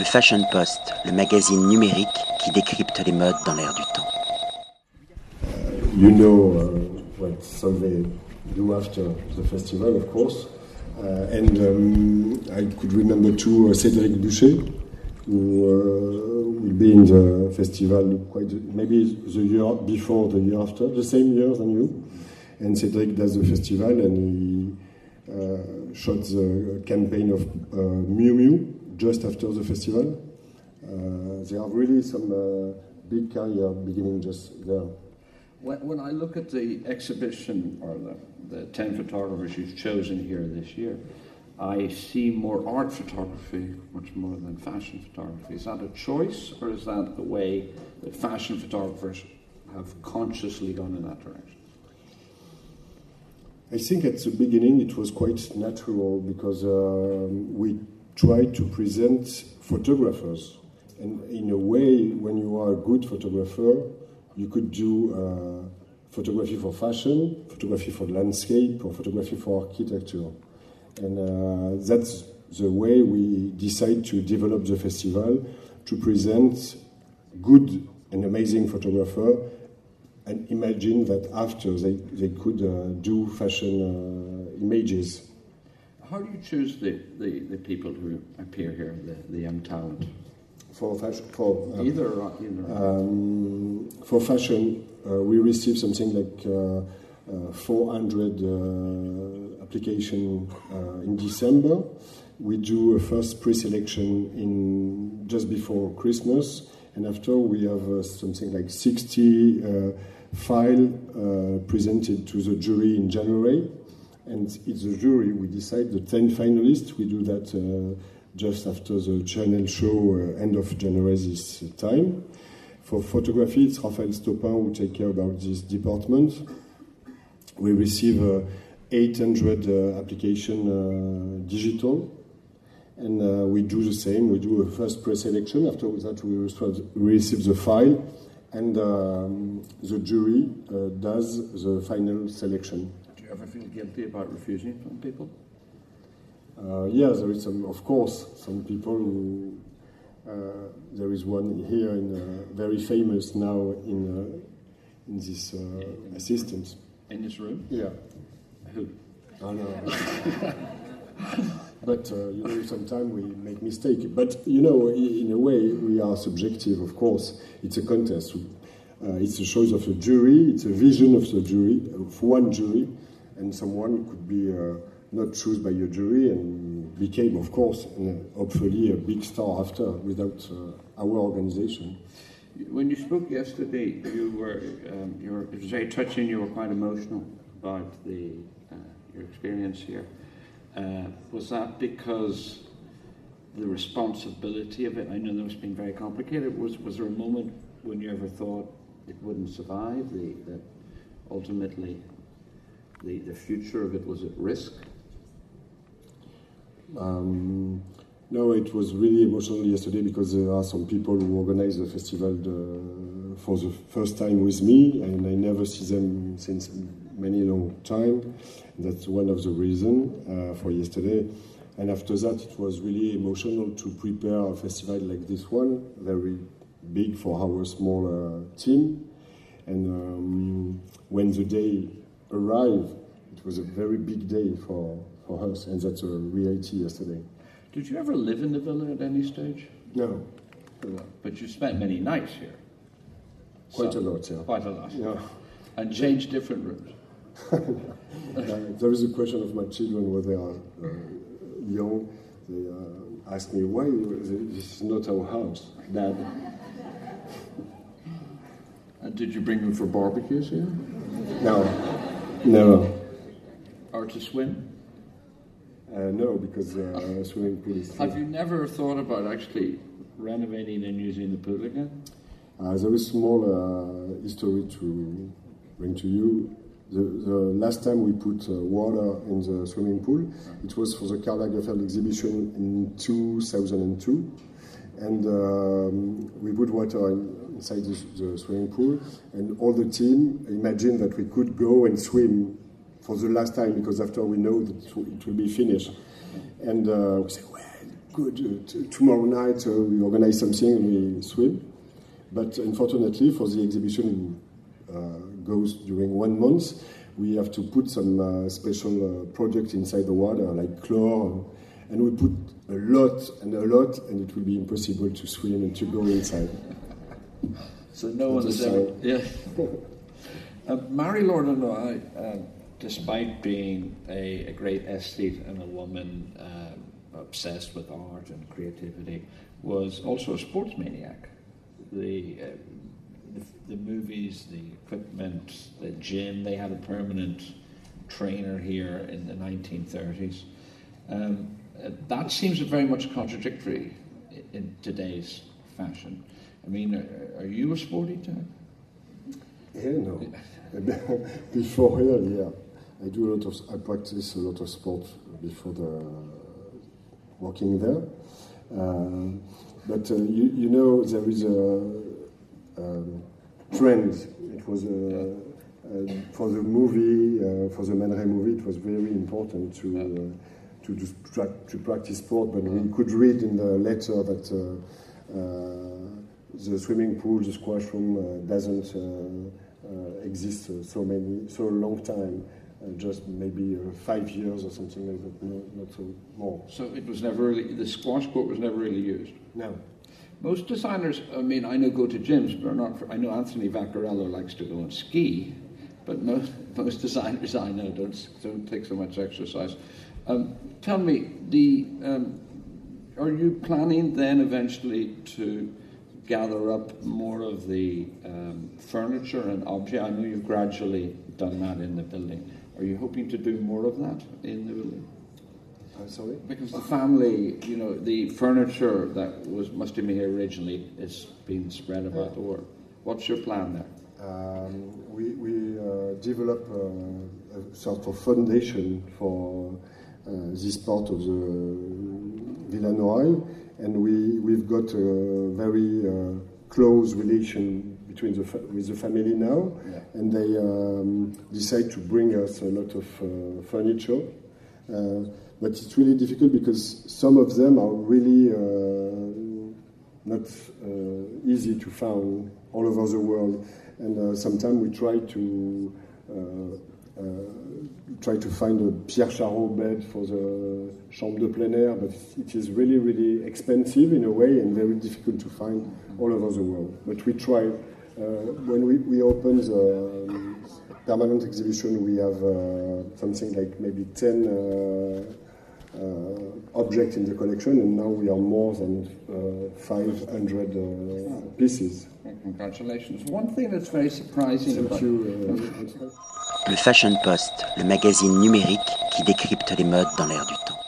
Le Fashion Post, le magazine numérique qui décrypte les modes dans l'air du temps. You know uh, what Solvay do after the festival, of course. Uh, and um, I could remember too uh, Cédric Boucher, who uh, will be in the festival quite maybe the year before, the year after, the same year than you. And Cédric does the festival and he uh, shot the campaign of uh, Miu Miu just after the festival. Uh, there are really some uh, big career beginning just there. When, when I look at the exhibition or the, the 10 photographers you've chosen here this year, I see more art photography much more than fashion photography. Is that a choice or is that the way that fashion photographers have consciously gone in that direction? I think at the beginning it was quite natural because um, we tried to present photographers. And in a way, when you are a good photographer, you could do uh, photography for fashion, photography for landscape, or photography for architecture. And uh, that's the way we decide to develop the festival to present good and amazing photographer and imagine that after they, they could uh, do fashion uh, images. How do you choose the, the, the people who appear here, the, the young talent? For fashion, for uh, Either or either. Um, for fashion, uh, we received something like uh, uh, 400 uh, application uh, in December. We do a first pre-selection in just before Christmas, and after we have uh, something like 60 uh, file uh, presented to the jury in January. And it's the jury we decide the 10 finalists. We do that uh, just after the Chanel show, uh, end of January this time. For photography, it's Raphaël Stopin who take care about this department. We receive uh, 800 uh, application uh, digital, and we do the same. We do a first pre-selection. After that, we receive- we receive the file, and um, the jury uh, does the final selection. Ever feel guilty about refusing some people? Uh, yeah, there is some, of course, some people who. Uh, there is one here, in, uh, very famous now in uh, in this uh, assistant. In this room? Yeah, Who? I know. but uh, you know, sometimes we make mistakes. But you know, in a way, we are subjective. Of course, it's a contest. Uh, it's a choice of a jury. It's a vision of the jury, of one jury, and someone could be uh, not chosen by a jury and became, of course, and hopefully a big star after, without uh, our organization. When you spoke yesterday, you were, um, you were it was very touching. You were quite emotional about the uh, your experience here. Uh, was that because the responsibility of it? I know that have been very complicated. Was was there a moment when you ever thought it wouldn't survive? The that ultimately the the future of it was at risk. Um, no, it was really emotional yesterday because there are some people who organize the festival the, for the first time with me, and I never see them since many long time. That's one of the reasons uh, for yesterday. And after that, it was really emotional to prepare a festival like this one, very big for our small uh, team. And um, when the day arrived, it was a very big day for, for us, and that's a reality yesterday. Did you ever live in the villa at any stage? No, But you spent many nights here. quite So- a lot, yeah. Quite a lot. Yeah. And changed different rooms. Uh, there is a question of my children when they are uh, young. They uh, ask me, why this is not our house, Dad? And did you bring them for barbecues here? No, never. Or to swim? Uh, no, because uh, swimming pool is. Have you never thought about actually renovating and using the pool again? Uh, there is small uh, history to bring to you. The, the last time we put uh, water in the swimming pool, it was for the Karl Lagerfeld exhibition in 2002. And um, we put water in, inside the, the swimming pool, and all the team imagined that we could go and swim for the last time because after we know that it will be finished. And uh, we said, well, good. T- tomorrow night uh, we organize something and we swim. But unfortunately, for the exhibition, uh, goes during one month. We have to put some uh, special uh, product inside the water, like chlor, and we put a lot and a lot, and it will be impossible to swim and to go inside. So no one has ever. Yeah. uh, Marie-Laure and I, uh, despite being a, a, great aesthete and a woman um, obsessed with art and creativity, was also a sports maniac. The, uh, the, the movies, the equipment, the gym, they had a permanent trainer here in the 1930s. Um, uh, that seems very much contradictory in today's fashion. I mean, are, you a sporty type? Yeah, no. before here, yeah, I do a lot of. I practice a lot of sport before the working there. Uh, but uh, you, you know, there is a um, trend. It was a, uh, for the movie, uh, for the Man Ray movie, it was very important to uh, to, to, to practice sport. But we could read in the letter that the swimming pool, the squash room doesn't exist so many so long time. Uh, just maybe uh, five years or something like that, no, not so more. So it was never really, the squash court was never really used? No. Most designers, I mean, I know go to gyms, but not. For, I know Anthony Vaccarello likes to go and ski, but most most designers I know don't don't take so much exercise. Um, tell me, the um, are you planning then eventually to gather up more of the um, furniture and object? I know you've gradually done that in the building. Are you hoping to do more of that in the building? Uh, sorry? Because the family, you know, the furniture that was must have been here originally is being spread about yeah. the world. What's your plan there? Um, we we uh, develop uh, a sort of foundation for uh, this part of the Villa Noailles, and we we've got a very uh, close relation between the with the family now, yeah. and they um, decide to bring us a lot of uh, furniture. Uh, but it's really difficult because some of them are really uh, not uh, easy to find all over the world, and uh, sometimes we try to try to find a Pierre Chareau bed for the chambre de plein air, but it is really really expensive in a way and very difficult to find all over the world. But we try. Uh, when we, we open the um, permanent exhibition, we have something like maybe 10 uh, object in the collection, and now we are more than uh, 500 uh, pieces. Congratulations. One thing that's very surprising Thank about... you. le Fashion Post, le magazine numérique qui décrypte les modes dans l'air du temps.